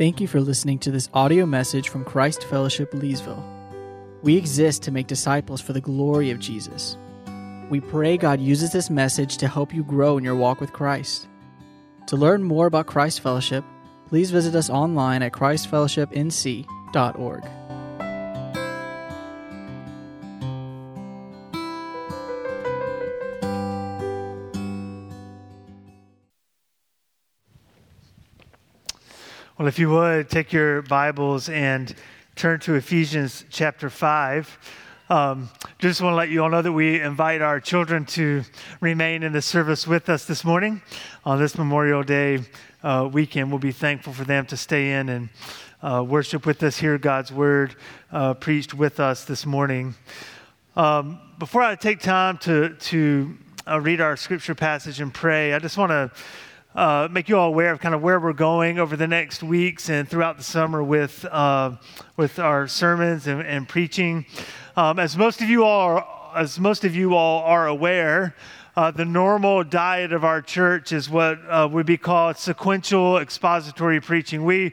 Thank you for listening to this audio message from Christ Fellowship Leesville. We exist to make disciples for the glory of Jesus. We pray God uses this message to help you grow in your walk with Christ. To learn more about Christ Fellowship, please visit us online at christfellowshipnc.org. Well, if you would, take your Bibles and turn to Ephesians chapter 5. Um, just want to let you all know that we invite our children to remain in the service with us this morning on this Memorial Day uh, weekend. We'll be thankful for them to stay in and uh, worship with us, hear God's word uh, preached with us this morning. Um, before I take time to, to uh, read our scripture passage and pray, I just want to uh, make you all aware of kind of where we're going over the next weeks and throughout the summer with, uh, with our sermons and, and preaching. Um, as most of you all are, as most of you all are aware, uh, the normal diet of our church is what uh, would be called sequential expository preaching. We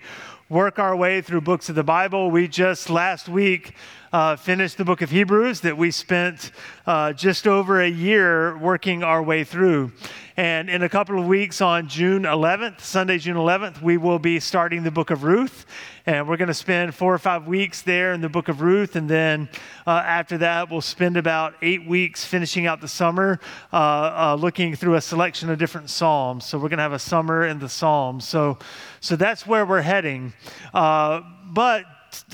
work our way through books of the Bible. We just last week uh, finished the book of Hebrews that we spent uh, just over a year working our way through. And in a couple of weeks on June 11th, Sunday, June 11th, we will be starting the book of Ruth. And we're going to spend four or five weeks there in the book of Ruth. And then uh, after that, we'll spend about eight weeks finishing out the summer uh, uh, looking through a selection of different Psalms. So we're going to have a summer in the Psalms. So, so that's where we're heading. Uh, but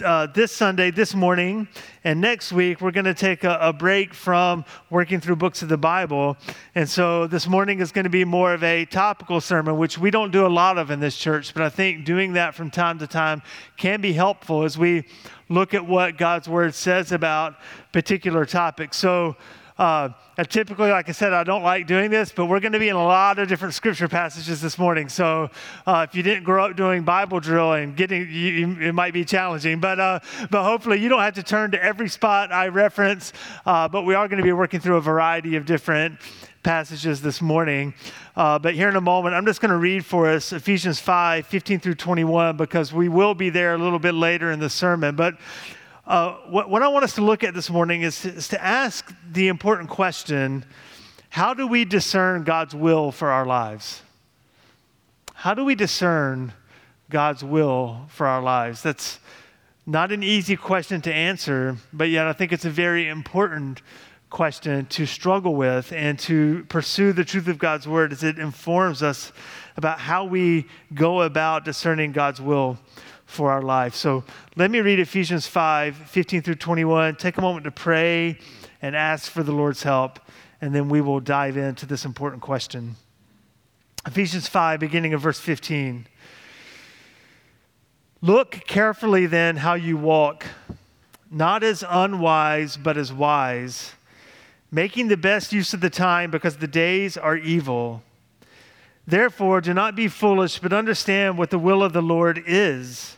uh, this Sunday, this morning, and next week, we're going to take a, a, break from working through books of the Bible. And so this morning is going to be more of a topical sermon, which we don't do a lot of in this church, but I think doing that from time to time can be helpful as we look at what God's Word says about particular topics. So, uh, typically, like I said, I don't like doing this, but we're going to be in a lot of different scripture passages this morning. So uh, if you didn't grow up doing Bible drill and getting, you, it might be challenging. But uh, but hopefully you don't have to turn to every spot I reference. Uh, but we are going to be working through a variety of different passages this morning. Uh, but here in a moment, I'm just going to read for us Ephesians 5 15 through 21 because we will be there a little bit later in the sermon. But uh, what, what, I want us to look at this morning is is to ask the important question how do we discern God's will for our lives? How do we discern God's will for our lives? That's not an easy question to answer, but yet I think it's a very important question to struggle with and to pursue the truth of God's word as it informs us about how we go about discerning God's will for our life. So let me read Ephesians 5 15 through 21. Take a moment to pray and ask for the Lord's help, and then we will dive into this important question. Ephesians 5, beginning of verse 15. Look carefully then how you walk, not as unwise, but as wise, making the best use of the time because the days are evil. Therefore, do not be foolish, but understand what the will of the Lord is.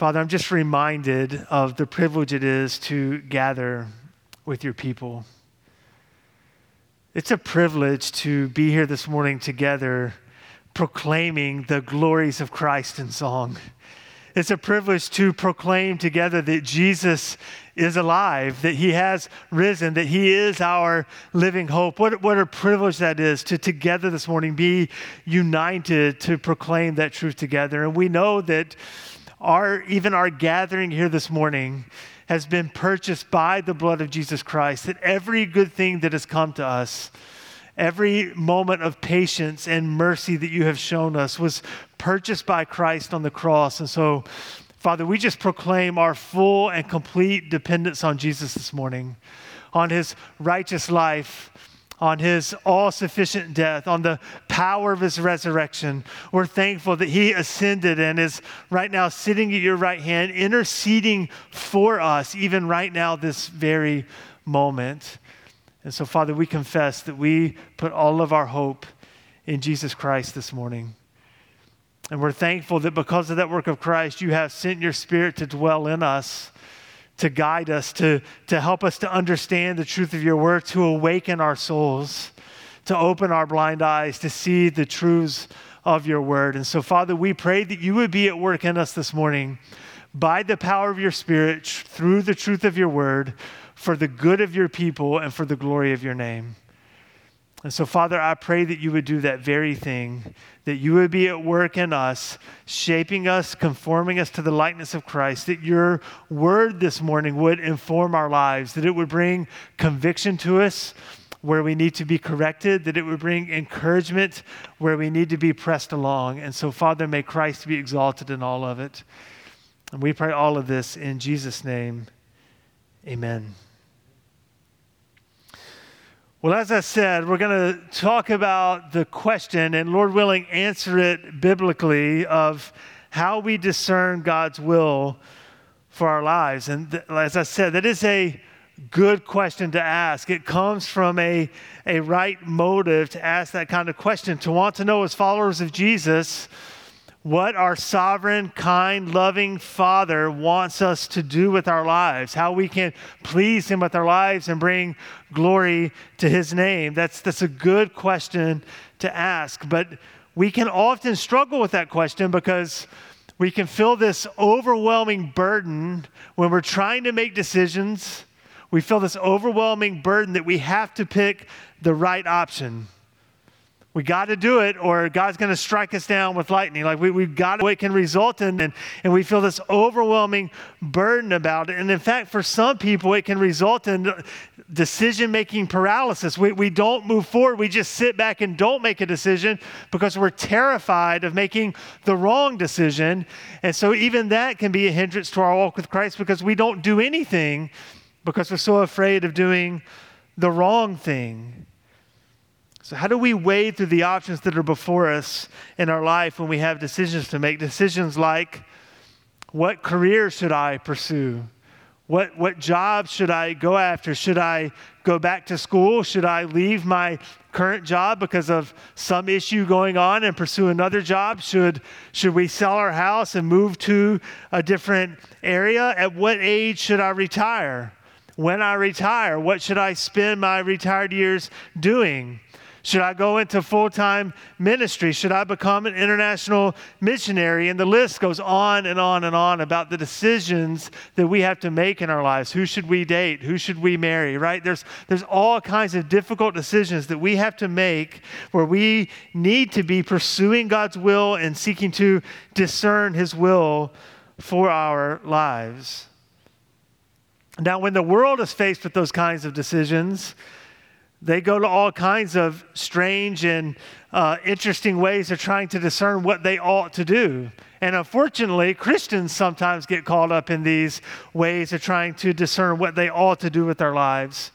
Father, I'm just reminded of the privilege it is to gather with your people. It's a privilege to be here this morning together proclaiming the glories of Christ in song. It's a privilege to proclaim together that Jesus is alive, that he has risen, that he is our living hope. What, what a privilege that is to together this morning be united to proclaim that truth together. And we know that our, even our gathering here this morning has been purchased by the blood of Jesus Christ, that every good thing that has come to us, every moment of patience and mercy that you have shown us was purchased by Christ on the cross. And so, Father, we just proclaim our full and complete dependence on Jesus this morning, on his righteous life, on his all sufficient death, on the power of his resurrection. We're thankful that he ascended and is right now sitting at your right hand, interceding for us, even right now, this very moment. And so, Father, we confess that we put all of our hope in Jesus Christ this morning. And we're thankful that because of that work of Christ, you have sent your Spirit to dwell in us to guide us, to, to help us to understand the truth of your word, to awaken our souls, to open our blind eyes, to see the truths of your word. And so, Father, we pray that you would be at work in us this morning by the power of your Spirit, through the truth of your word, for the good of your people and for the glory of your name. And so, Father, I pray that you would do that very thing, that you would be at work in us, shaping us, conforming us to the likeness of Christ, that your word this morning would inform our lives, that it would bring conviction to us where we need to be corrected, that it would bring encouragement where we need to be pressed along. And so, Father, may Christ be exalted in all of it. And we pray all of this in Jesus' name. Amen. Well, as I said, we're going to talk about the question and, Lord willing, answer it biblically of how we discern God's will for our lives. And th- as I said, that is a good question to ask. It comes from a, a right motive to ask that kind of question, to want to know as followers of Jesus what our sovereign, kind, loving Father wants us to do with our lives, how we can please Him with our lives and bring glory to His name. That's, that's a good question to ask. But we can often struggle with that question because we can feel this overwhelming burden when we're trying to make decisions. We feel this overwhelming burden that we have to pick the right option we got to do it or God's going to strike us down with lightning. Like we, we've got to, it can result in, and, and we feel this overwhelming burden about it. And in fact, for some people, it can result in decision making paralysis. We, we don't move forward. We just sit back and don't make a decision because we're terrified of making the wrong decision. And so even that can be a hindrance to our walk with Christ because we don't do anything because we're so afraid of doing the wrong thing. So, how do we wade through the options that are before us in our life when we have decisions to make? Decisions like what career should I pursue? What, what job should I go after? Should I go back to school? Should I leave my current job because of some issue going on and pursue another job? Should, should we sell our house and move to a different area? At what age should I retire? When I retire, what should I spend my retired years doing? Should I go into full time ministry? Should I become an international missionary? And the list goes on and on and on about the decisions that we have to make in our lives. Who should we date? Who should we marry, right? There's, there's all kinds of difficult decisions that we have to make where we need to be pursuing God's will and seeking to discern His will for our lives. Now, when the world is faced with those kinds of decisions, they go to all kinds of strange and uh, interesting ways of trying to discern what they ought to do. And unfortunately, Christians sometimes get caught up in these ways of trying to discern what they ought to do with their lives.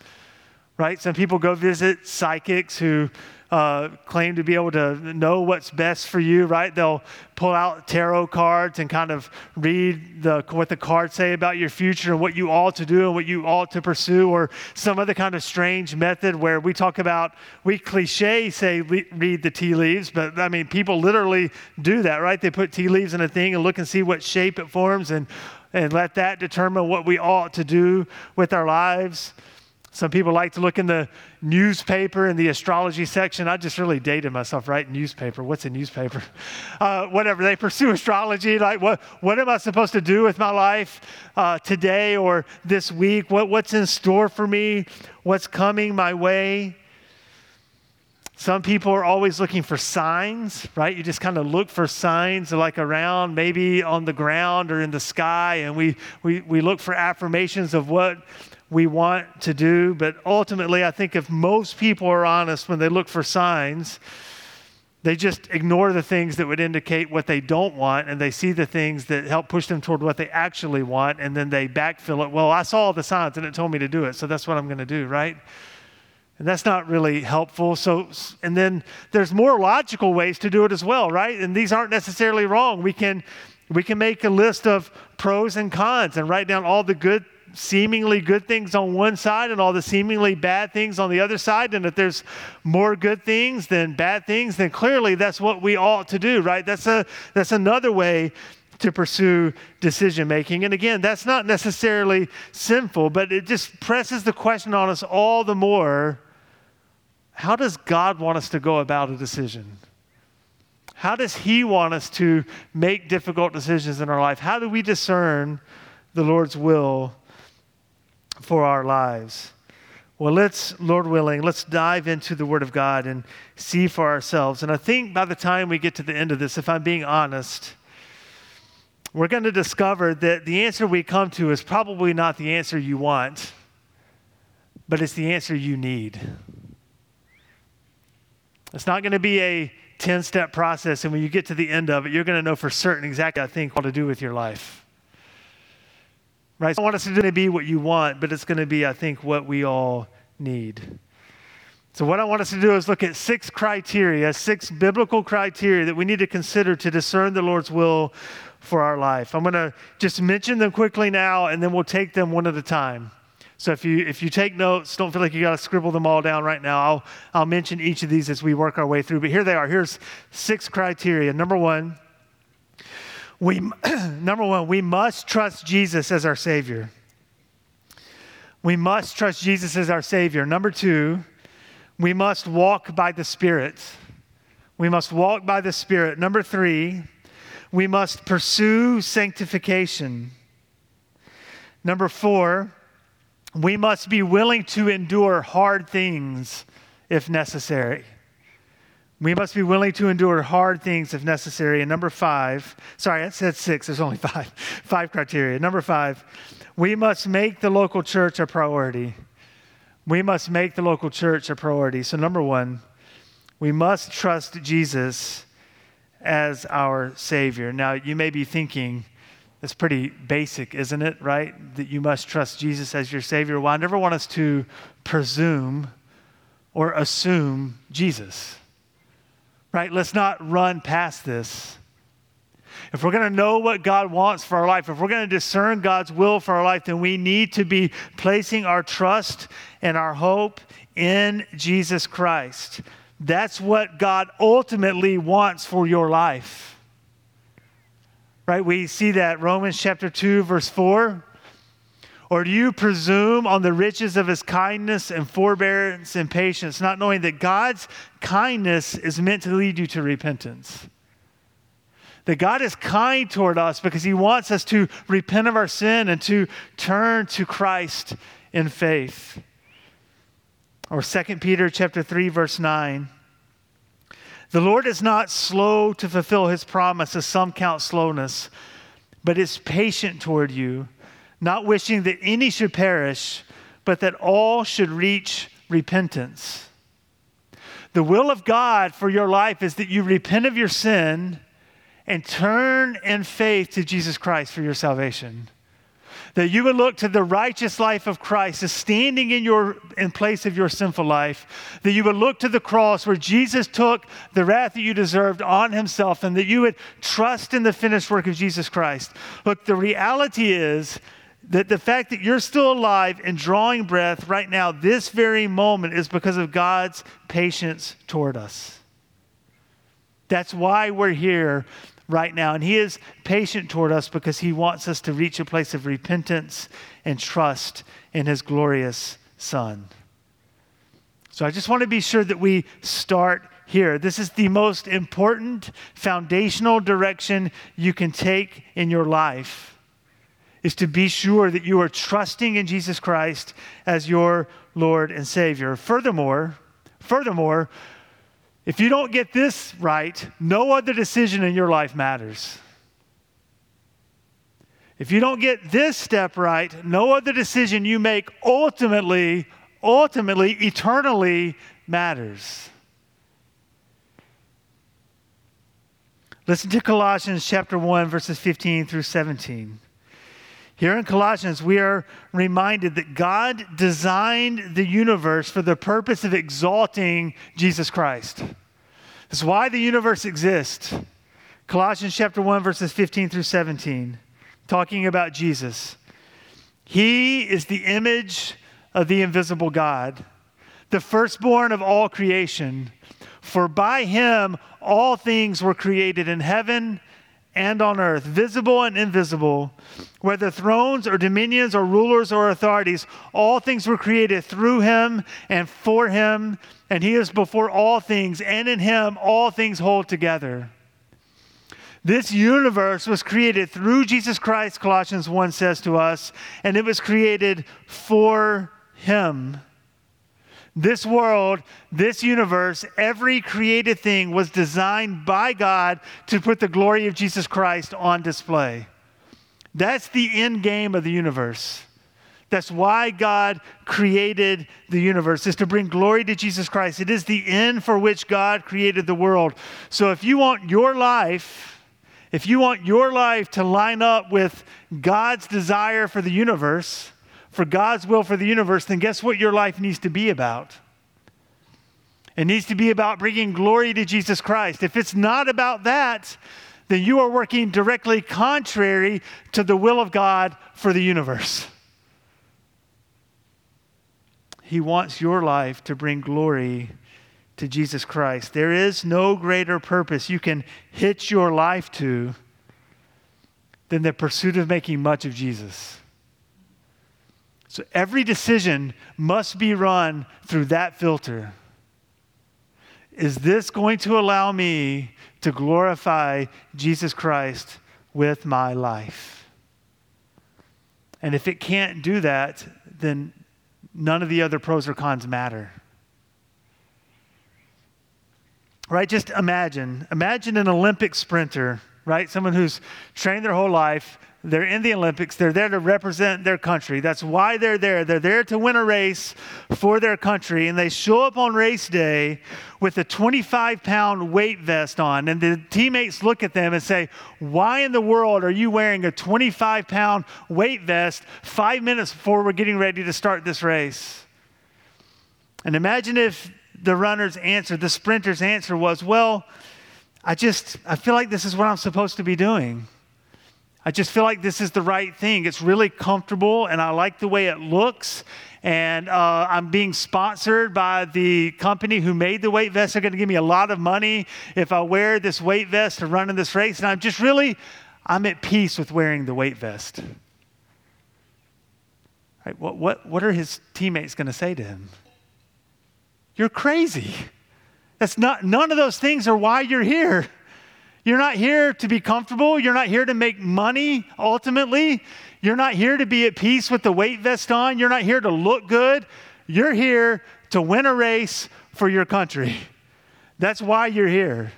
Right? Some people go visit psychics who uh, claim to be able to know what's best for you, right? They'll pull out tarot cards and kind of read the, what the cards say about your future and what you ought to do and what you ought to pursue, or some other kind of strange method where we talk about, we cliche say read the tea leaves, but I mean, people literally do that, right? They put tea leaves in a thing and look and see what shape it forms and, and let that determine what we ought to do with our lives. Some people like to look in the newspaper in the astrology section. I just really dated myself, right? Newspaper. What's a newspaper? Uh, whatever. They pursue astrology. Like, what, what am I supposed to do with my life uh, today or this week? What, what's in store for me? What's coming my way? Some people are always looking for signs, right? You just kind of look for signs like around, maybe on the ground or in the sky, and we, we, we look for affirmations of what we want to do. But ultimately, I think if most people are honest when they look for signs, they just ignore the things that would indicate what they don't want and they see the things that help push them toward what they actually want and then they backfill it. Well, I saw the signs and it told me to do it, so that's what I'm going to do, right? And that's not really helpful. So, and then there's more logical ways to do it as well, right? And these aren't necessarily wrong. We can, we can make a list of pros and cons and write down all the good, seemingly good things on one side and all the seemingly bad things on the other side. And if there's more good things than bad things, then clearly that's what we ought to do, right? That's a that's another way to pursue decision making. And again, that's not necessarily sinful, but it just presses the question on us all the more how does God want us to go about a decision? How does He want us to make difficult decisions in our life? How do we discern the Lord's will for our lives? Well, let's, Lord willing, let's dive into the Word of God and see for ourselves. And I think by the time we get to the end of this, if I'm being honest, we're going to discover that the answer we come to is probably not the answer you want, but it's the answer you need. It's not going to be a 10 step process, and when you get to the end of it, you're going to know for certain exactly, I think, what to do with your life. Right? I want us to be what you want, but it's going to be, I think, what we all need. So, what I want us to do is look at six criteria, six biblical criteria that we need to consider to discern the Lord's will for our life. I'm going to just mention them quickly now, and then we'll take them one at a time. So if you if you take notes, don't feel like you got to scribble them all down right now. I'll I'll mention each of these as we work our way through. But here they are. Here's six criteria. Number one, we number one, we must trust Jesus as our Savior. We must trust Jesus as our Savior. Number two, we must walk by the Spirit. We must walk by the Spirit. Number three, we must pursue sanctification. Number four, we must be willing to endure hard things if necessary. We must be willing to endure hard things if necessary. And number five, sorry, I said six, there's only five, five criteria. Number five, we must make the local church a priority. We must make the local church a priority. So, number one, we must trust Jesus as our Savior. Now, you may be thinking, it's pretty basic, isn't it, right? That you must trust Jesus as your Savior. Well, I never want us to presume or assume Jesus, right? Let's not run past this. If we're going to know what God wants for our life, if we're going to discern God's will for our life, then we need to be placing our trust and our hope in Jesus Christ. That's what God ultimately wants for your life right? We see that Romans chapter 2, verse 4. Or do you presume on the riches of his kindness and forbearance and patience, not knowing that God's kindness is meant to lead you to repentance? That God is kind toward us because he wants us to repent of our sin and to turn to Christ in faith. Or 2 Peter chapter 3 verse 9. The Lord is not slow to fulfill his promise, as some count slowness, but is patient toward you, not wishing that any should perish, but that all should reach repentance. The will of God for your life is that you repent of your sin and turn in faith to Jesus Christ for your salvation that you would look to the righteous life of Christ as standing in your in place of your sinful life, that you would look to the cross where Jesus took the wrath that you deserved on himself, and that you would trust in the finished work of Jesus Christ. Look, the reality is that the fact that you're still alive and drawing breath right now, this very moment, is because of God's patience toward us. That's why we're here right now. And He is patient toward us because He wants us to reach a place of repentance and trust in His glorious Son. So I just want to be sure that we start here. This is the most important foundational direction you can take in your life is to be sure that you are trusting in Jesus Christ as your Lord and Savior. Furthermore, furthermore, if you don't get this right, no other decision in your life matters. If you don't get this step right, no other decision you make ultimately, ultimately, eternally matters. Listen to Colossians chapter 1, verses 15 through 17. Here in Colossians, we are reminded that God designed the universe for the purpose of exalting Jesus Christ. That's why the universe exists. Colossians chapter 1, verses 15 through 17, talking about Jesus. He is the image of the invisible God, the firstborn of all creation. For by him all things were created in heaven and on earth, visible and invisible, whether thrones or dominions or rulers or authorities, all things were created through him and for him, and he is before all things, and in him all things hold together. This universe was created through Jesus Christ, Colossians 1 says to us, and it was created for him. This world, this universe, every created thing was designed by God to put the glory of Jesus Christ on display. That's the end game of the universe. That's why God created the universe, is to bring glory to Jesus Christ. It is the end for which God created the world. So if you want your life, if you want your life to line up with God's desire for the universe, for God's will for the universe, then guess what your life needs to be about? It needs to be about bringing glory to Jesus Christ. If it's not about that, then you are working directly contrary to the will of God for the universe. He wants your life to bring glory to Jesus Christ. There is no greater purpose you can hitch your life to than the pursuit of making much of Jesus. So every decision must be run through that filter. Is this going to allow me to glorify Jesus Christ with my life? And if it can't do that, then none of the other pros or cons matter. Right? Just imagine. Imagine an Olympic sprinter, right? Someone who's trained their whole life, they're in the Olympics. They're there to represent their country. That's why they're there. They're there to win a race for their country. And they show up on race day with a 25 pound weight vest on. And the teammates look at them and say, Why in the world are you wearing a 25 pound weight vest five minutes before we're getting ready to start this race? And imagine if the runner's answer, the sprinter's answer was, Well, I just, I feel like this is what I'm supposed to be doing. I just feel like this is the right thing. It's really comfortable and I like the way it looks. And uh, I'm being sponsored by the company who made the weight vest. They're going to give me a lot of money if I wear this weight vest to run in this race. And I'm just really, I'm at peace with wearing the weight vest. Right? What, what, what are his teammates going to say to him? You're crazy. That's not, none of those things are why you're here. You're not here to be comfortable. You're not here to make money ultimately. You're not here to be at peace with the weight vest on. You're not here to look good. You're here to win a race for your country. That's why you're here.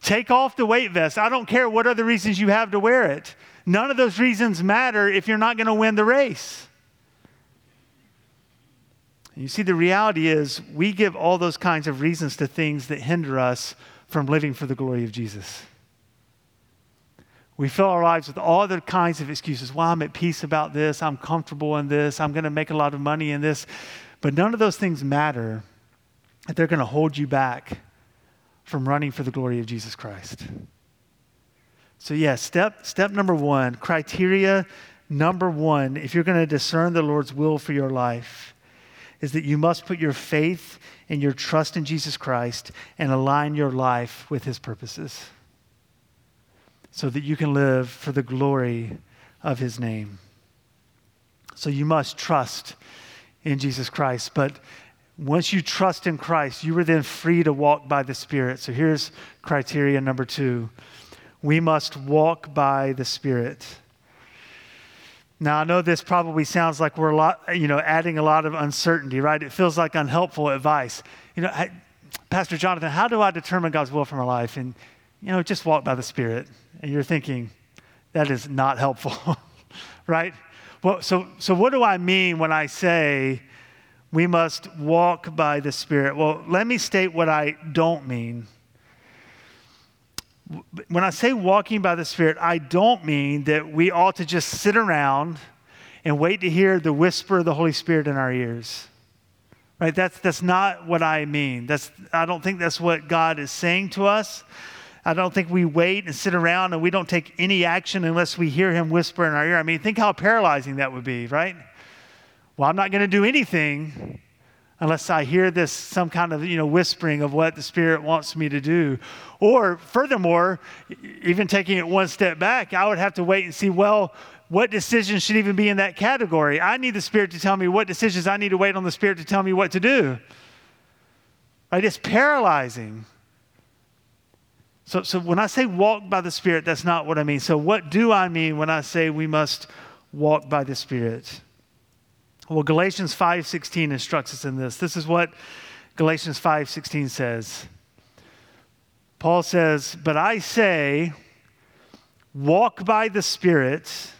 Take off the weight vest. I don't care what other reasons you have to wear it. None of those reasons matter if you're not going to win the race. You see, the reality is we give all those kinds of reasons to things that hinder us from living for the glory of Jesus. We fill our lives with all other kinds of excuses. Well, I'm at peace about this. I'm comfortable in this. I'm going to make a lot of money in this. But none of those things matter if they're going to hold you back from running for the glory of Jesus Christ. So, yeah, step, step number one, criteria number one, if you're going to discern the Lord's will for your life, is that you must put your faith and your trust in Jesus Christ and align your life with his purposes so that you can live for the glory of his name. So you must trust in Jesus Christ. But once you trust in Christ, you are then free to walk by the Spirit. So here's criteria number two we must walk by the Spirit. Now, I know this probably sounds like we're a lot, you know, adding a lot of uncertainty, right? It feels like unhelpful advice. You know, Pastor Jonathan, how do I determine God's will for my life? And, you know, just walk by the Spirit and you're thinking, that is not helpful, right? Well, so, so what do I mean when I say we must walk by the Spirit? Well, let me state what I don't mean. when I say walking by the Spirit, I don't mean that we ought to just sit around and wait to hear the whisper of the Holy Spirit in our ears. Right? That's, that's not what I mean. That's, I don't think that's what God is saying to us. I don't think we wait and sit around and we don't take any action unless we hear Him whisper in our ear. I mean, think how paralyzing that would be, right? Well, I'm not going to do anything unless I hear this some kind of you know whispering of what the Spirit wants me to do. Or furthermore, even taking it one step back, I would have to wait and see, well, what decisions should even be in that category? I need the Spirit to tell me what decisions I need to wait on the Spirit to tell me what to do. Right? It's paralyzing. So, so when I say walk by the Spirit, that's not what I mean. So what do I mean when I say we must walk by the Spirit? Well, Galatians 5:16 instructs us in this. This is what Galatians 5:16 says. Paul says, "But I say, walk by the Spirit,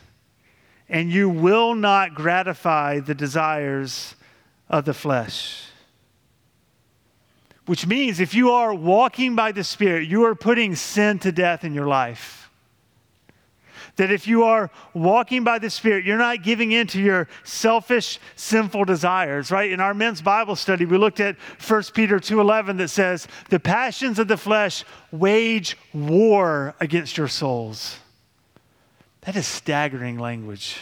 and you will not gratify the desires of the flesh." Which means if you are walking by the Spirit, you are putting sin to death in your life that if you are walking by the Spirit, you're not giving in to your selfish, sinful desires, right? In our men's Bible study, we looked at 1 Peter 2.11 that says, the passions of the flesh wage war against your souls. That is staggering language.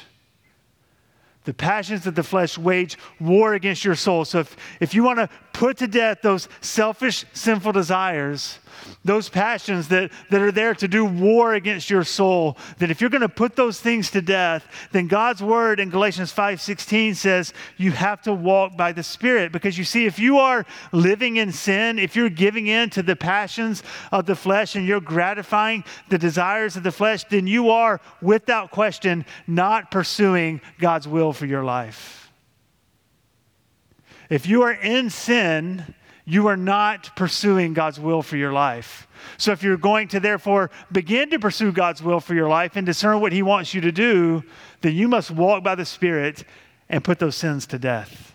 The passions of the flesh wage war against your soul. So if, if you want to put to death those selfish, sinful desires, those passions that, that are there to do war against your soul, that if you're going to put those things to death, then God's word in Galatians 5:16 says you have to walk by the Spirit. Because you see, if you are living in sin, if you're giving in to the passions of the flesh and you're gratifying the desires of the flesh, then you are, without question, not pursuing God's will for your life. If you are in sin, you are not pursuing God's will for your life. So, if you're going to therefore begin to pursue God's will for your life and discern what He wants you to do, then you must walk by the Spirit and put those sins to death.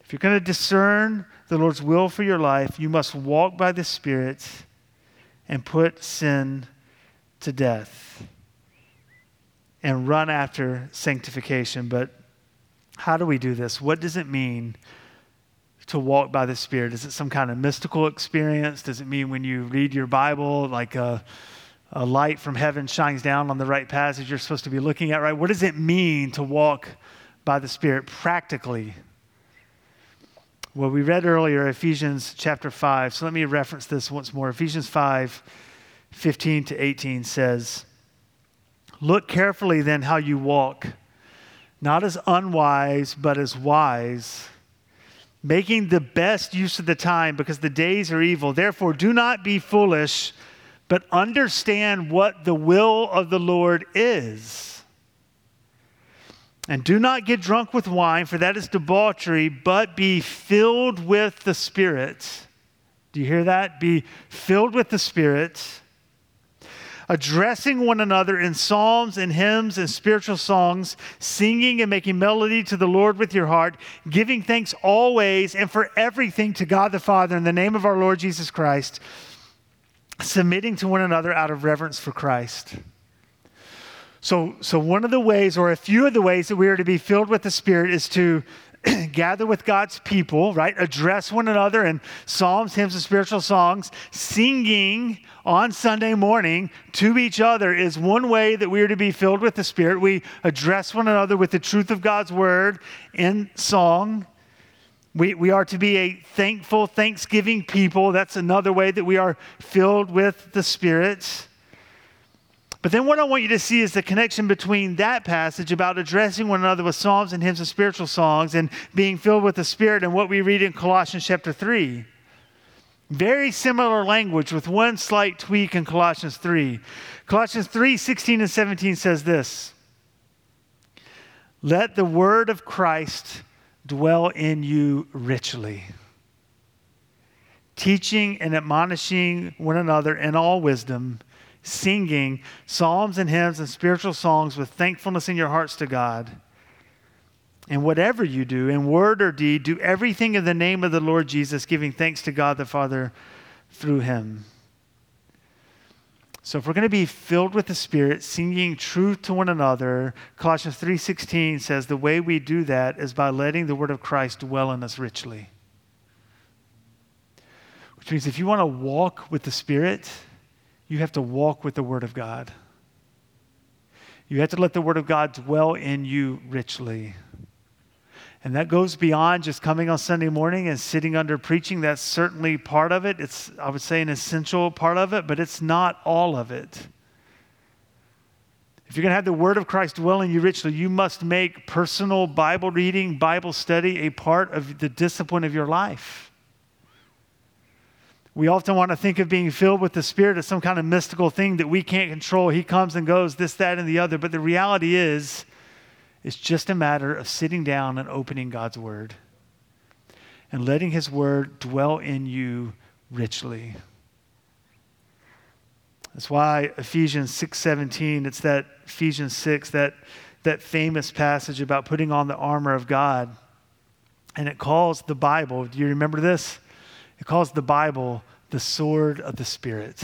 If you're going to discern the Lord's will for your life, you must walk by the Spirit and put sin to death and run after sanctification. But how do we do this? What does it mean to walk by the Spirit? Is it some kind of mystical experience? Does it mean when you read your Bible, like a, a light from heaven shines down on the right passage you're supposed to be looking at, right? What does it mean to walk by the Spirit practically? Well, we read earlier Ephesians chapter 5, so let me reference this once more. Ephesians 5 15 to 18 says, Look carefully then how you walk, not as unwise, but as wise making the best use of the time because the days are evil. Therefore, do not be foolish, but understand what the will of the Lord is. And do not get drunk with wine, for that is debauchery, but be filled with the Spirit. Do you hear that? Be filled with the Spirit addressing one another in psalms and hymns and spiritual songs, singing and making melody to the Lord with your heart, giving thanks always and for everything to God the Father in the name of our Lord Jesus Christ, submitting to one another out of reverence for Christ. So, so one of the ways, or a few of the ways that we are to be filled with the Spirit is to gather with God's people, right? Address one another in psalms, hymns, and spiritual songs. Singing on Sunday morning to each other is one way that we are to be filled with the Spirit. We address one another with the truth of God's word in song. We, we are to be a thankful, thanksgiving people. That's another way that we are filled with the Spirit. But then what I want you to see is the connection between that passage about addressing one another with psalms and hymns and spiritual songs and being filled with the Spirit and what we read in Colossians chapter 3. Very similar language with one slight tweak in Colossians 3. Colossians 3 16 and 17 says this Let the word of Christ dwell in you richly, teaching and admonishing one another in all wisdom singing psalms and hymns and spiritual songs with thankfulness in your hearts to God. And whatever you do, in word or deed, do everything in the name of the Lord Jesus, giving thanks to God the Father through him. So if we're going to be filled with the Spirit, singing truth to one another, Colossians 3:16 says the way we do that is by letting the word of Christ dwell in us richly. Which means if you want to walk with the Spirit, you have to walk with the word of God. You have to let the word of God dwell in you richly. And that goes beyond just coming on Sunday morning and sitting under preaching. That's certainly part of it. It's, I would say, an essential part of it, but it's not all of it. If you're going to have the Word of Christ dwell in you richly, you must make personal Bible reading, Bible study a part of the discipline of your life. We often want to think of being filled with the Spirit as some kind of mystical thing that we can't control. He comes and goes, this, that, and the other. But the reality is, it's just a matter of sitting down and opening God's Word and letting His Word dwell in you richly. That's why Ephesians 6:17, it's that Ephesians 6, that, that famous passage about putting on the armor of God. And it calls the Bible, do you remember this? It calls the Bible the sword of the Spirit.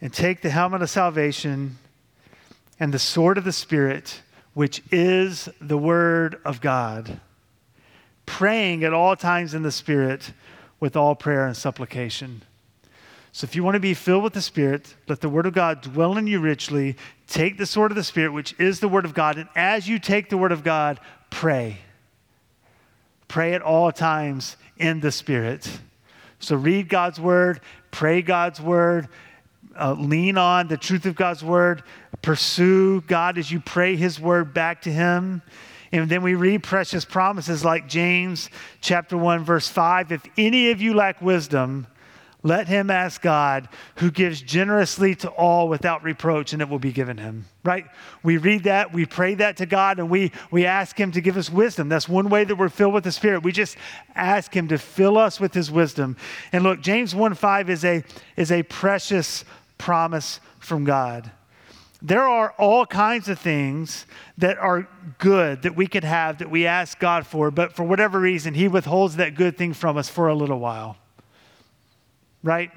And take the helmet of salvation and the sword of the Spirit, which is the Word of God, praying at all times in the Spirit with all prayer and supplication. So, if you want to be filled with the Spirit, let the Word of God dwell in you richly. Take the sword of the Spirit, which is the Word of God, and as you take the Word of God, pray. Pray at all times in the Spirit. So, read God's Word, pray God's Word, uh, lean on the truth of God's word, pursue God as you pray his word back to him. And then we read precious promises like James chapter 1 verse 5, if any of you lack wisdom, let him ask God, who gives generously to all without reproach, and it will be given him. Right? We read that, we pray that to God, and we, we ask him to give us wisdom. That's one way that we're filled with the Spirit. We just ask him to fill us with his wisdom. And look, James 1 5 is a, is a precious promise from God. There are all kinds of things that are good that we could have that we ask God for, but for whatever reason, He withholds that good thing from us for a little while. Right?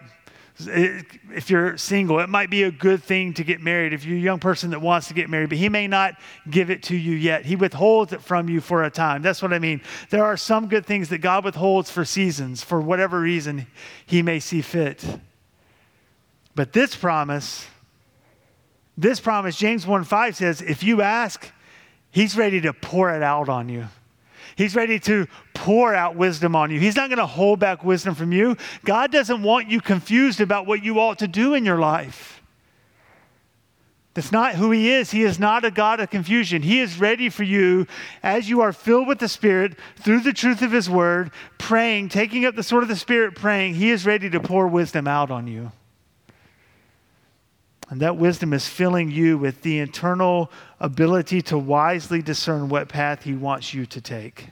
If you're single, it might be a good thing to get married. If you're a young person that wants to get married, but He may not give it to you yet. He withholds it from you for a time. That's what I mean. There are some good things that God withholds for seasons, for whatever reason He may see fit. But this promise, this promise, James 1 5 says, if you ask, he's ready to pour it out on you. He's ready to pour out wisdom on you. He's not going to hold back wisdom from you. God doesn't want you confused about what you ought to do in your life. That's not who He is. He is not a God of confusion. He is ready for you as you are filled with the Spirit through the truth of His Word, praying, taking up the sword of the Spirit, praying. He is ready to pour wisdom out on you. And that wisdom is filling you with the internal ability to wisely discern what path He wants you to take.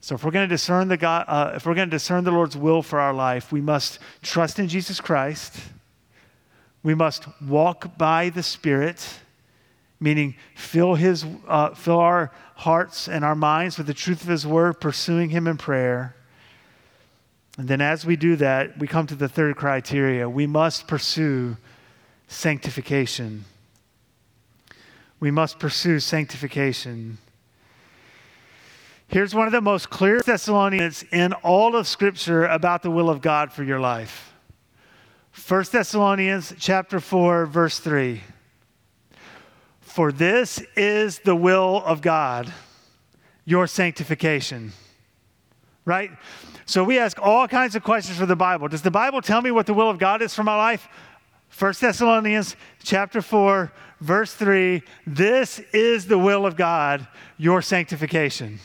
So, if we're going to discern the God, uh, if we're going to discern the Lord's will for our life, we must trust in Jesus Christ. We must walk by the Spirit, meaning fill His, uh, fill our hearts and our minds with the truth of His Word, pursuing Him in prayer. And then as we do that, we come to the third criteria. We must pursue sanctification. We must pursue sanctification. Here's one of the most clear Thessalonians in all of Scripture about the will of God for your life. 1 Thessalonians chapter 4 verse 3. For this is the will of God, your sanctification. Right? So we ask all kinds of questions for the Bible. Does the Bible tell me what the will of God is for my life? 1 Thessalonians chapter 4 verse 3 this is the will of God your sanctification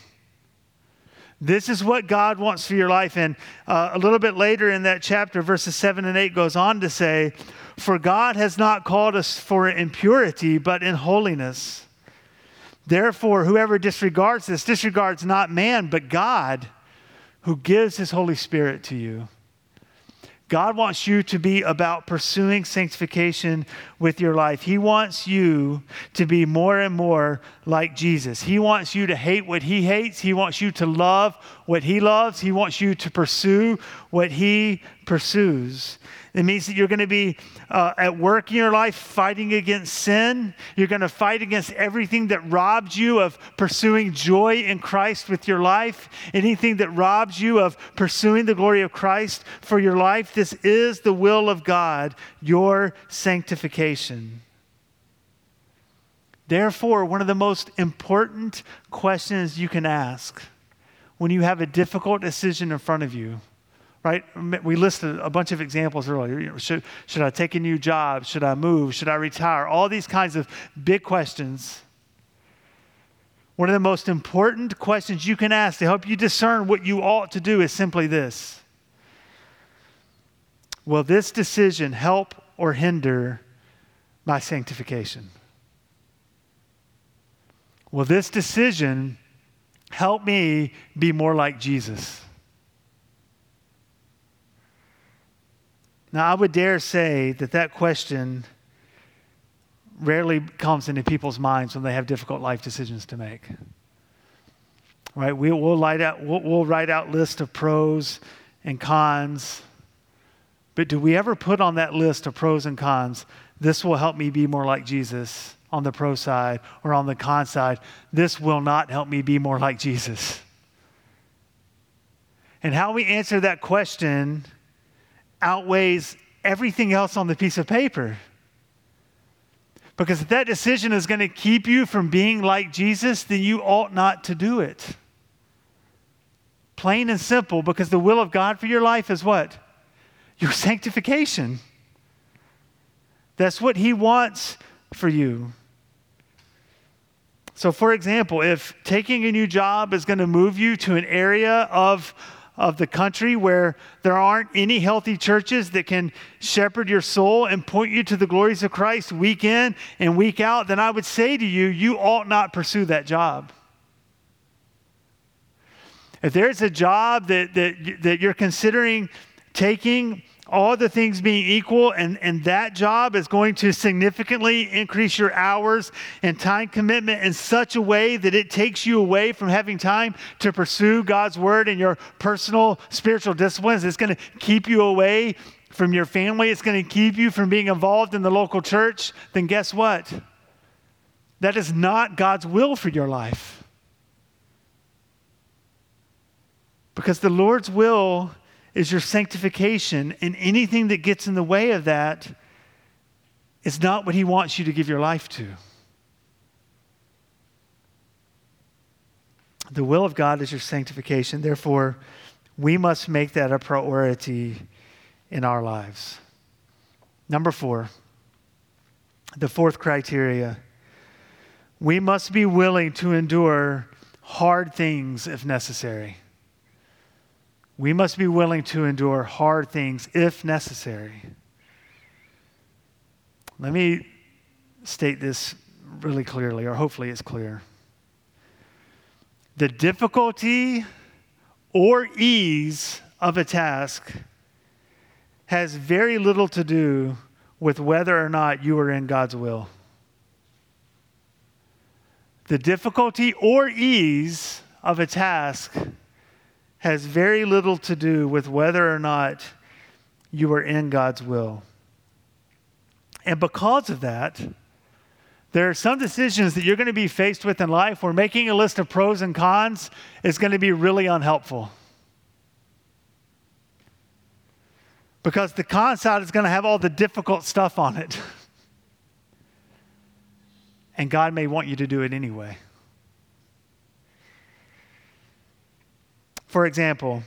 this is what God wants for your life. And uh, a little bit later in that chapter, verses 7 and 8 goes on to say, For God has not called us for impurity, but in holiness. Therefore, whoever disregards this disregards not man, but God who gives his Holy Spirit to you. God wants you to be about pursuing sanctification with your life. He wants you to be more and more like Jesus. He wants you to hate what he hates. He wants you to love what he loves. He wants you to pursue what he pursues. It means that you're going to be uh, at work in your life fighting against sin. You're going to fight against everything that robs you of pursuing joy in Christ with your life, anything that robs you of pursuing the glory of Christ for your life. This is the will of God, your sanctification. Therefore, one of the most important questions you can ask when you have a difficult decision in front of you, right? We listed a bunch of examples earlier. Should, should I take a new job? Should I move? Should I retire? All these kinds of big questions. One of the most important questions you can ask to help you discern what you ought to do is simply this Will this decision help or hinder my sanctification? Will this decision help me be more like Jesus? Now, I would dare say that that question rarely comes into people's minds when they have difficult life decisions to make. Right? We, will write out, we'll, we'll write out lists of pros and cons, but do we ever put on that list of pros and cons, this will help me be more like Jesus? on the pro side or on the con side, this will not help me be more like Jesus. And how we answer that question outweighs everything else on the piece of paper. Because if that decision is going to keep you from being like Jesus, then you ought not to do it. Plain and simple, because the will of God for your life is what? Your sanctification. That's what He wants for you. So, for example, if taking a new job is going to move you to an area of, of the country where there aren't any healthy churches that can shepherd your soul and point you to the glories of Christ week in and week out, then I would say to you, you ought not pursue that job. If there's a job that, that, that you're considering taking, all the things being equal, and, and that job is going to significantly increase your hours and time commitment in such a way that it takes you away from having time to pursue God's word and your personal spiritual disciplines. It's going to keep you away from your family, it's going to keep you from being involved in the local church. Then guess what? That is not God's will for your life. Because the Lord's will is your sanctification, and anything that gets in the way of that is not what He wants you to give your life to. The will of God is your sanctification. Therefore, we must make that a priority in our lives. Number four, the fourth criteria we must be willing to endure hard things if necessary. We must be willing to endure hard things if necessary. Let me state this really clearly, or hopefully it's clear. The difficulty or ease of a task has very little to do with whether or not you are in God's will. The difficulty or ease of a task has very little to do with whether or not you are in God's will. And because of that, there are some decisions that you're going to be faced with in life where making a list of pros and cons is going to be really unhelpful. Because the con side is going to have all the difficult stuff on it. And God may want you to do it anyway. For example,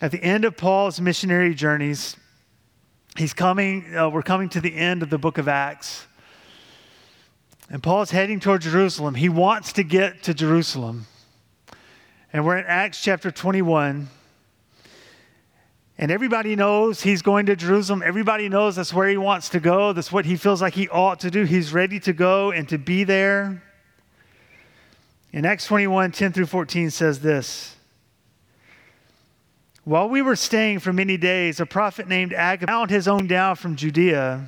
at the end of Paul's missionary journeys, he's coming, uh, we're coming to the end of the book of Acts. And Paul's heading toward Jerusalem. He wants to get to Jerusalem. And we're in Acts chapter 21. And everybody knows he's going to Jerusalem. Everybody knows that's where he wants to go. That's what he feels like he ought to do. He's ready to go and to be there. In Acts 21 10 through 14 says this while we were staying for many days, a prophet named Agabus found his own down from Judea.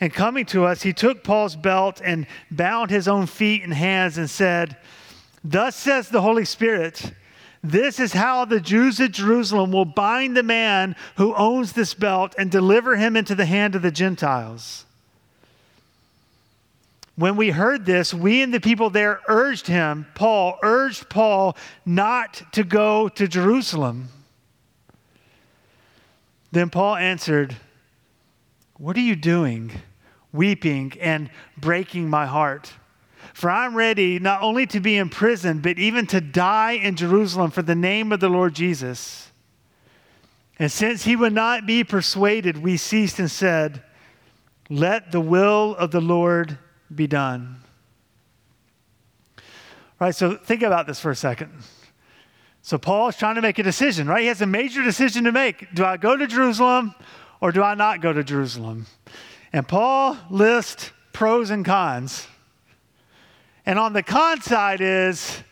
And coming to us, he took Paul's belt and bound his own feet and hands and said, Thus says the Holy Spirit, This is how the Jews at Jerusalem will bind the man who owns this belt and deliver him into the hand of the Gentiles. When we heard this, we and the people there urged him, Paul, urged Paul not to go to Jerusalem. Then Paul answered, What are you doing, weeping and breaking my heart? For I'm ready not only to be imprisoned, but even to die in Jerusalem for the name of the Lord Jesus. And since he would not be persuaded, we ceased and said, Let the will of the Lord be done. Right, so think about this for a second. So Paul is trying to make a decision, right? He has a major decision to make. Do I go to Jerusalem or do I not go to Jerusalem? And Paul lists pros and cons. And on the con side is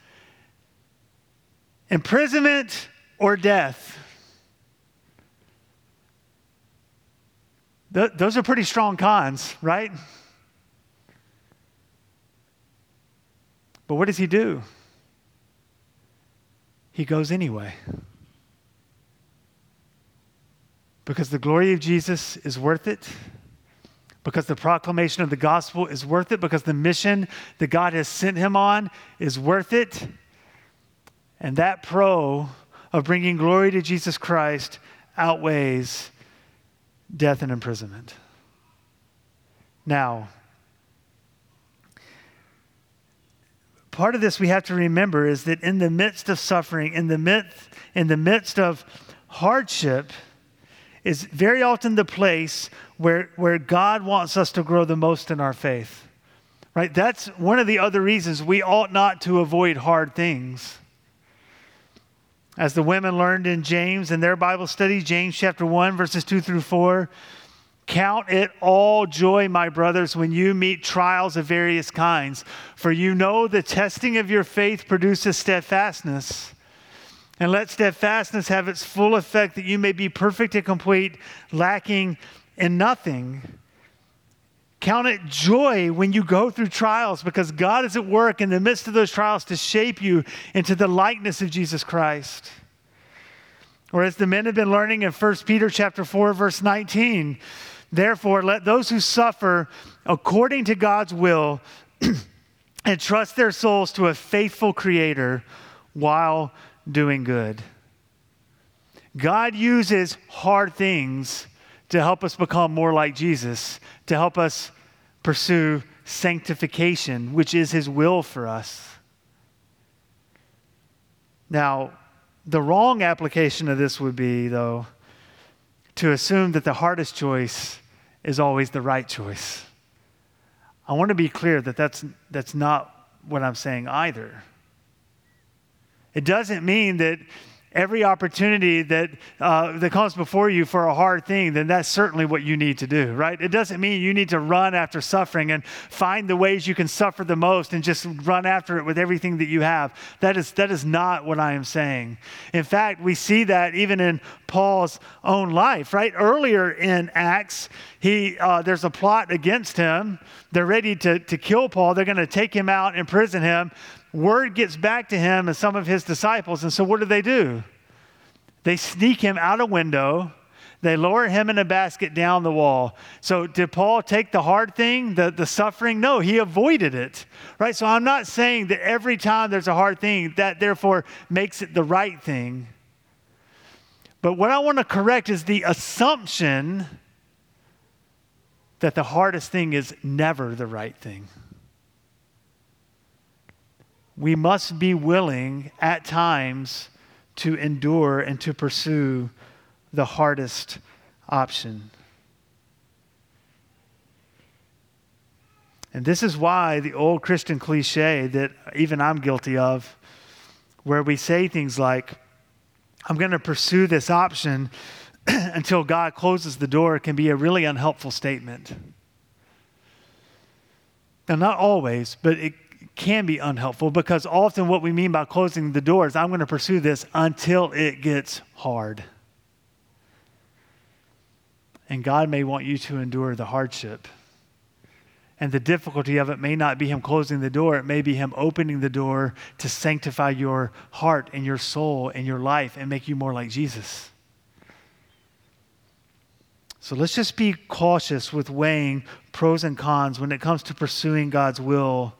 imprisonment or death. Th- those are pretty strong cons, right? But what does he do? He goes anyway. Because the glory of Jesus is worth it because the proclamation of the gospel is worth it, because the mission that God has sent him on is worth it. And that pro of bringing glory to Jesus Christ outweighs death and imprisonment. Now, part of this we have to remember is that in the midst of suffering, in the midst, in the midst of hardship, is very often the place where, where God wants us to grow the most in our faith. Right? That's one of the other reasons we ought not to avoid hard things. As the women learned in James in their Bible study, James chapter 1, verses 2 through 4, count it all joy, my brothers, when you meet trials of various kinds, for you know the testing of your faith produces steadfastness. And let steadfastness have its full effect that you may be perfect and complete, lacking in nothing. Count it joy when you go through trials because God is at work in the midst of those trials to shape you into the likeness of Jesus Christ. Or as the men have been learning in 1 Peter chapter 4 verse 19, therefore let those who suffer according to God's will entrust their souls to a faithful creator while doing good. God uses hard things to help us become more like Jesus, to help us pursue sanctification, which is his will for us. Now, the wrong application of this would be, though, to assume that the hardest choice is always the right choice. I want to be clear that that's, that's not what I'm saying either. It doesn't mean that every opportunity that, uh, that comes before you for a hard thing, then that's certainly what you need to do, right? It doesn't mean you need to run after suffering and find the ways you can suffer the most and just run after it with everything that you have. That is, that is not what I am saying. In fact, we see that even in Paul's own life, right? Earlier in Acts, he, uh, there's a plot against him. They're ready to, to kill Paul. They're going to take him out, imprison him word gets back to him and some of his disciples. And so what do they do? They sneak him out a window. They lower him in a basket down the wall. So, did Paul take the hard thing, the, the suffering? No, he avoided it, right? So, I'm not saying that every time there's a hard thing, that therefore makes it the right thing. But what I want to correct is the assumption that the hardest thing is never the right thing we must be willing at times to endure and to pursue the hardest option. And this is why the old Christian cliche that even I'm guilty of, where we say things like, I'm going to pursue this option until God closes the door, can be a really unhelpful statement. Now, not always, but it can be unhelpful because often what we mean by closing the door is I'm going to pursue this until it gets hard. And God may want you to endure the hardship. And the difficulty of it may not be Him closing the door, it may be Him opening the door to sanctify your heart and your soul and your life and make you more like Jesus. So let's just be cautious with weighing pros and cons when it comes to pursuing God's will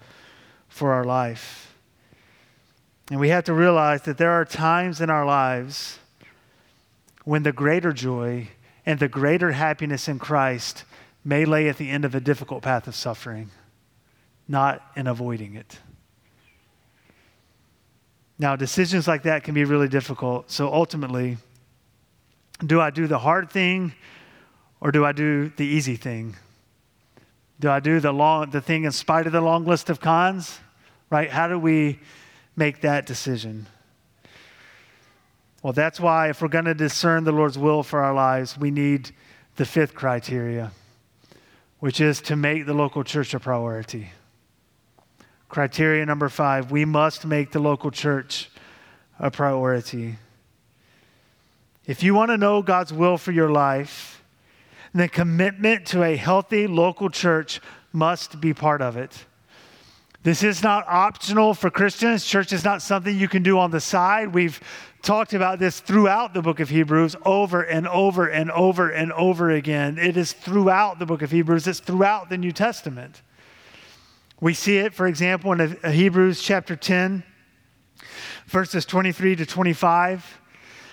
for our life. And we have to realize that there are times in our lives when the greater joy and the greater happiness in Christ may lay at the end of a difficult path of suffering, not in avoiding it. Now, decisions like that can be really difficult. So ultimately, do I do the hard thing or do I do the easy thing? Do I do the long the thing in spite of the long list of cons? Right? How do we make that decision? Well, that's why if we're going to discern the Lord's will for our lives, we need the fifth criteria which is to make the local church a priority. Criteria number five we must make the local church a priority. If you want to know God's will for your life, then commitment to a healthy local church must be part of it. This is not optional for Christians. Church is not something you can do on the side. We've talked about this throughout the book of Hebrews over and over and over and over again. It is throughout the book of Hebrews, it's throughout the New Testament. We see it, for example, in Hebrews chapter 10, verses 23 to 25.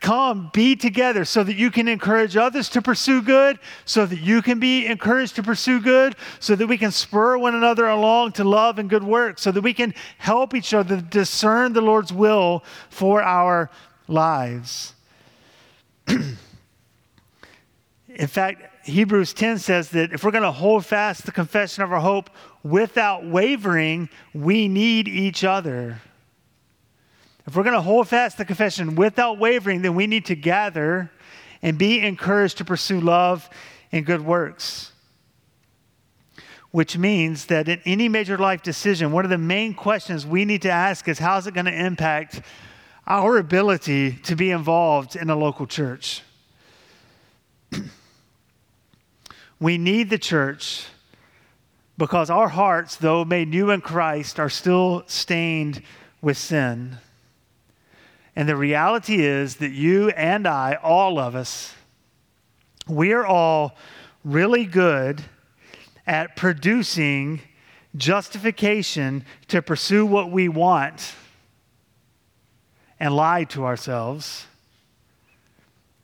Come, be together so that you can encourage others to pursue good, so that you can be encouraged to pursue good, so that we can spur one another along to love and good work, so that we can help each other discern the Lord's will for our lives. In fact, Hebrews 10 says that if we're going to hold fast the confession of our hope without wavering, we need each other. If we're going to hold fast the confession without wavering, then we need to gather and be encouraged to pursue love and good works. Which means that in any major life decision, one of the main questions we need to ask is how is it going to impact our ability to be involved in a local church? we need the church because our hearts, though made new in Christ, are still stained with sin. And the reality is that you and I, all of us, we are all really good at producing justification to pursue what we want and lie to ourselves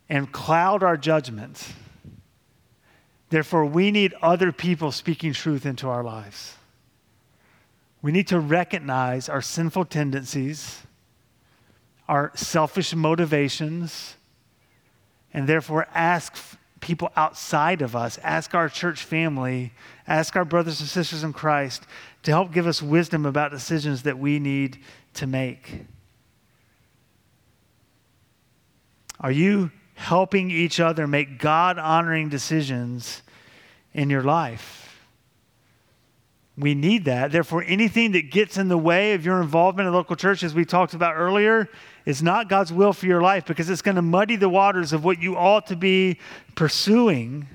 and cloud our judgment. Therefore, we need other people speaking truth into our lives. We need to recognize our sinful tendencies our selfish motivations, and therefore ask people outside of us, ask our church family, ask our brothers and sisters in Christ to help give us wisdom about decisions that we need to make. Are you helping each other make God honoring decisions in your life? We need that. Therefore, anything that gets in the way of your involvement in local church, as we talked about earlier, is not God's will for your life because it's going to muddy the waters of what you ought to be pursuing.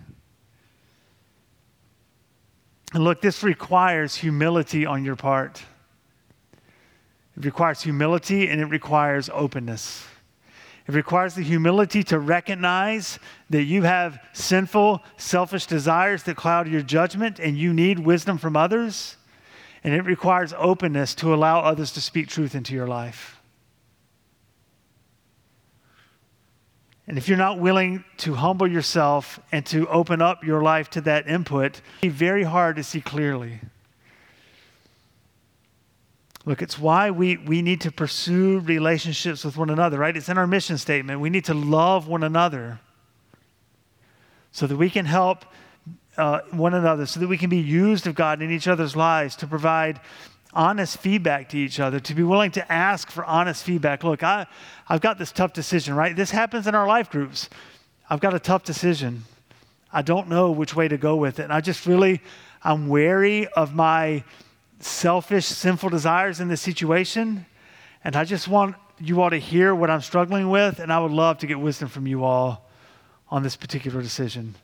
And look, this requires humility on your part. It requires humility and it requires openness. It requires the humility to recognize that you have sinful, selfish desires that cloud your judgment and you need wisdom from others. And it requires openness to allow others to speak truth into your life. And if you're not willing to humble yourself and to open up your life to that input, it's very hard to see clearly. Look, it's why we, we need to pursue relationships with one another, right? It's in our mission statement. We need to love one another so that we can help uh, one another, so that we can be used of God in each other's lives to provide honest feedback to each other, to be willing to ask for honest feedback. Look, I, I've got this tough decision, right? This happens in our life groups. I've got a tough decision. I don't know which way to go with it. And I just really, I'm wary of my selfish, sinful desires in this situation. And I just want you all to hear what I'm struggling with. And I would love to get wisdom from you all on this particular decision.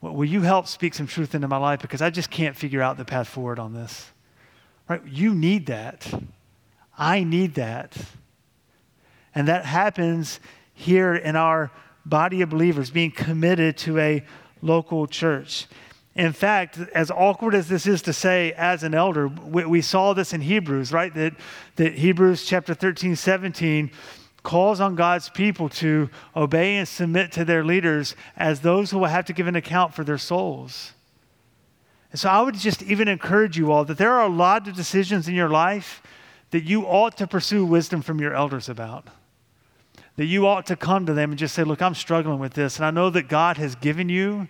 Will you help speak some truth into my life? Because I just can't figure out the path forward on this. Right? You need that. I need that. And that happens here in our body of believers being committed to a local church. In fact, as awkward as this is to say as an elder, we, we, saw this in Hebrews, right? That, that Hebrews chapter 13, 17 calls on God's people to obey and submit to their leaders as those who will have to give an account for their souls. And so I would just even encourage you all that there are a lot of decisions in your life that you ought to pursue wisdom from your elders about. That you ought to come to them and just say, Look, I'm struggling with this. And I know that God has given you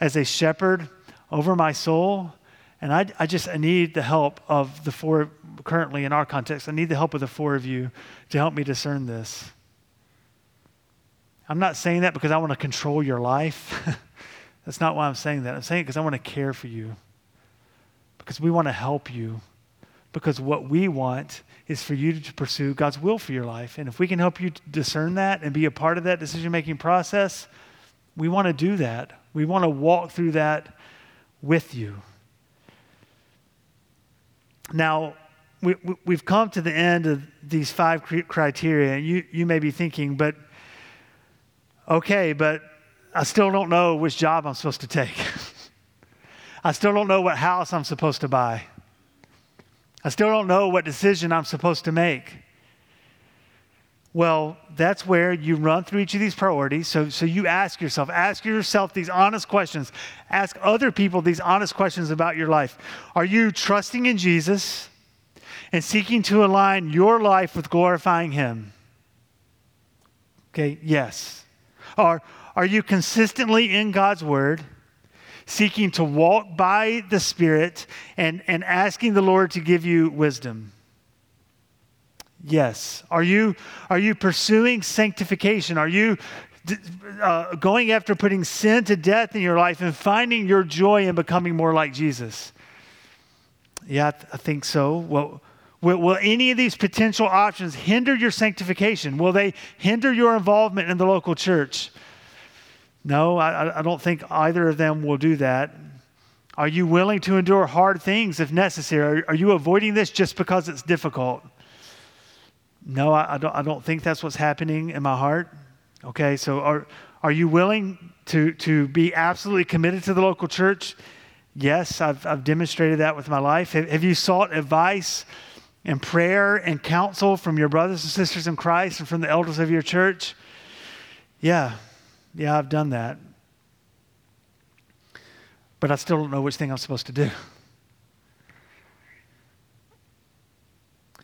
as a shepherd over my soul. And I, I just I need the help of the four, currently in our context, I need the help of the four of you to help me discern this. I'm not saying that because I want to control your life. That's not why I'm saying that. I'm saying it because I want to care for you, because we want to help you, because what we want is for you to pursue God's will for your life. And if we can help you discern that and be a part of that decision making process, we want to do that. We want to walk through that with you. Now, we, have come to the end of these five criteria. and You, you may be thinking, but okay, but I still don't know which job I'm supposed to take. I still don't know what house I'm supposed to buy. I still don't know what decision I'm supposed to make. Well, that's where you run through each of these priorities. So, so you ask yourself, ask yourself these honest questions. Ask other people these honest questions about your life. Are you trusting in Jesus and seeking to align your life with glorifying Him? Okay, yes. Or are you consistently in God's Word, seeking to walk by the Spirit and, and asking the Lord to give you wisdom? Yes. Are you, are you pursuing sanctification? Are you uh, going after putting sin to death in your life and finding your joy in becoming more like Jesus? Yeah, I, th- I think so. Well, will, will any of these potential options hinder your sanctification? Will they hinder your involvement in the local church? No, I, I don't think either of them will do that. Are you willing to endure hard things if necessary? Are, are you avoiding this just because it's difficult? No, I, I, don't, I don't think that's what's happening in my heart. Okay, so are, are you willing to, to be absolutely committed to the local church? Yes, I've, I've demonstrated that with my life. Have, have you sought advice and prayer and counsel from your brothers and sisters in Christ and from the elders of your church? Yeah, yeah, I've done that. But I still don't know which thing I'm supposed to do.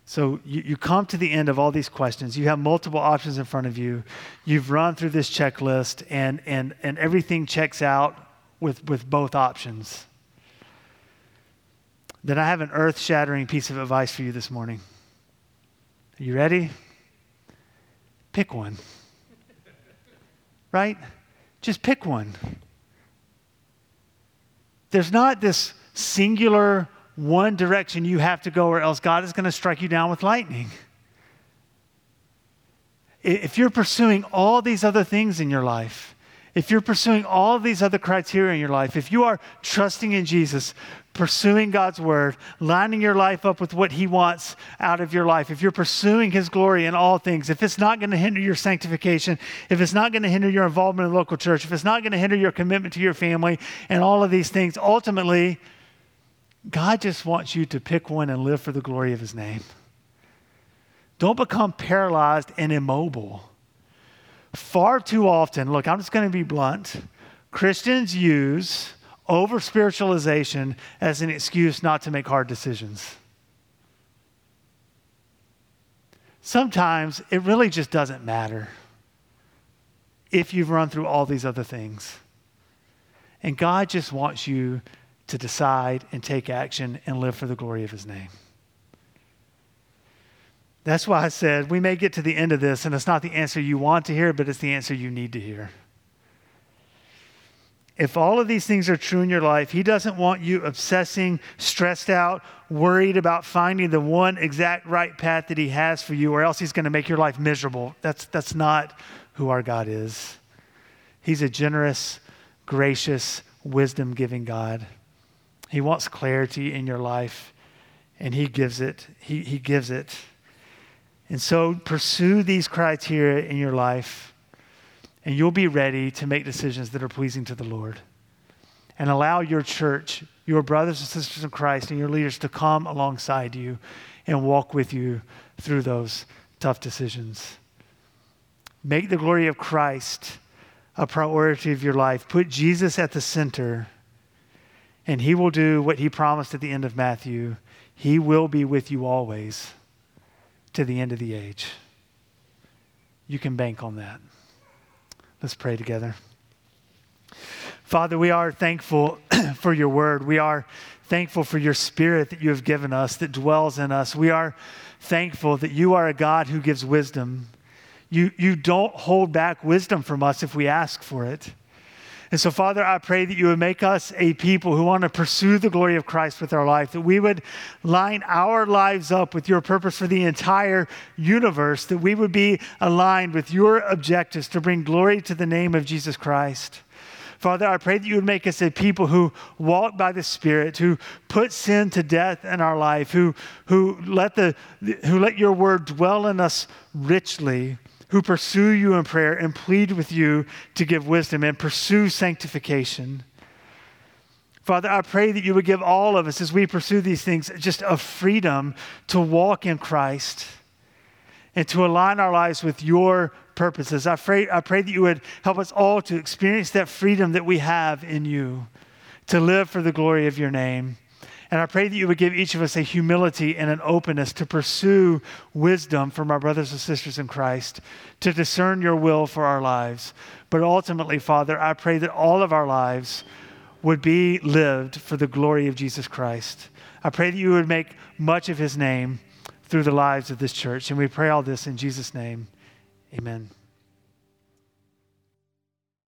So you, you come to the end of all these questions. You have multiple options in front of you. You've run through this checklist, and, and, and everything checks out with, with both options. Then I have an earth shattering piece of advice for you this morning. Are you ready? Pick one right? Just pick one. There's not this singular one direction you have to go, or else God is going to strike you down with lightning. If you're pursuing all these other things in your life, if you're pursuing all these other criteria in your life, if you are trusting in Jesus, pursuing God's word, lining your life up with what He wants out of your life, if you're pursuing His glory in all things, if it's not going to hinder your sanctification, if it's not going to hinder your involvement in local church, if it's not going to hinder your commitment to your family and all of these things, ultimately, God just wants you to pick one and live for the glory of His name. Don't become paralyzed and immobile. Far too often, look, I'm just going to be blunt. Christians use over spiritualization as an excuse not to make hard decisions. Sometimes it really just doesn't matter if you've run through all these other things. And God just wants you to decide and take action and live for the glory of His name. That's why I said we may get to the end of this and it's not the answer you want to hear, but it's the answer you need to hear. If all of these things are true in your life, He doesn't want you obsessing, stressed out, worried about finding the one exact right path that He has for you, or else He's going to make your life miserable. That's, that's not who our God is. He's a generous, gracious, wisdom giving God. He wants clarity in your life, and He gives it. He, he gives it. And so pursue these criteria in your life, and you'll be ready to make decisions that are pleasing to the Lord. And allow your church, your brothers and sisters in Christ, and your leaders to come alongside you and walk with you through those tough decisions. Make the glory of Christ a priority of your life. Put Jesus at the center, and He will do what He promised at the end of Matthew. He will be with you always to the end of the age. You can bank on that. Let's pray together. Father, we are thankful for your word. We are thankful for your spirit that you have given us that dwells in us. We are thankful that you are a God who gives wisdom. You, you don't hold back wisdom from us if we ask for it. And so, Father, I pray that you would make us a people who want to pursue the glory of Christ with our life, that we would line our lives up with your purpose for the entire universe, that we would be aligned with your objectives to bring glory to the name of Jesus Christ. Father, I pray that you would make us a people who walk by the Spirit, who put sin to death in our life, who, who, let, the, who let your word dwell in us richly who pursue you in prayer and plead with you to give wisdom and pursue sanctification. Father, I pray that you would give all of us, as we pursue these things, just a freedom to walk in Christ and to align our lives with your purposes. I pray, I pray that you would help us all to experience that freedom that we have in you, to live for the glory of your name. And I pray that you would give each of us a humility and an openness to pursue wisdom from our brothers and sisters in Christ, to discern your will for our lives. But ultimately, Father, I pray that all of our lives would be lived for the glory of Jesus Christ. I pray that you would make much of his name through the lives of this church. And we pray all this in Jesus' name. Amen.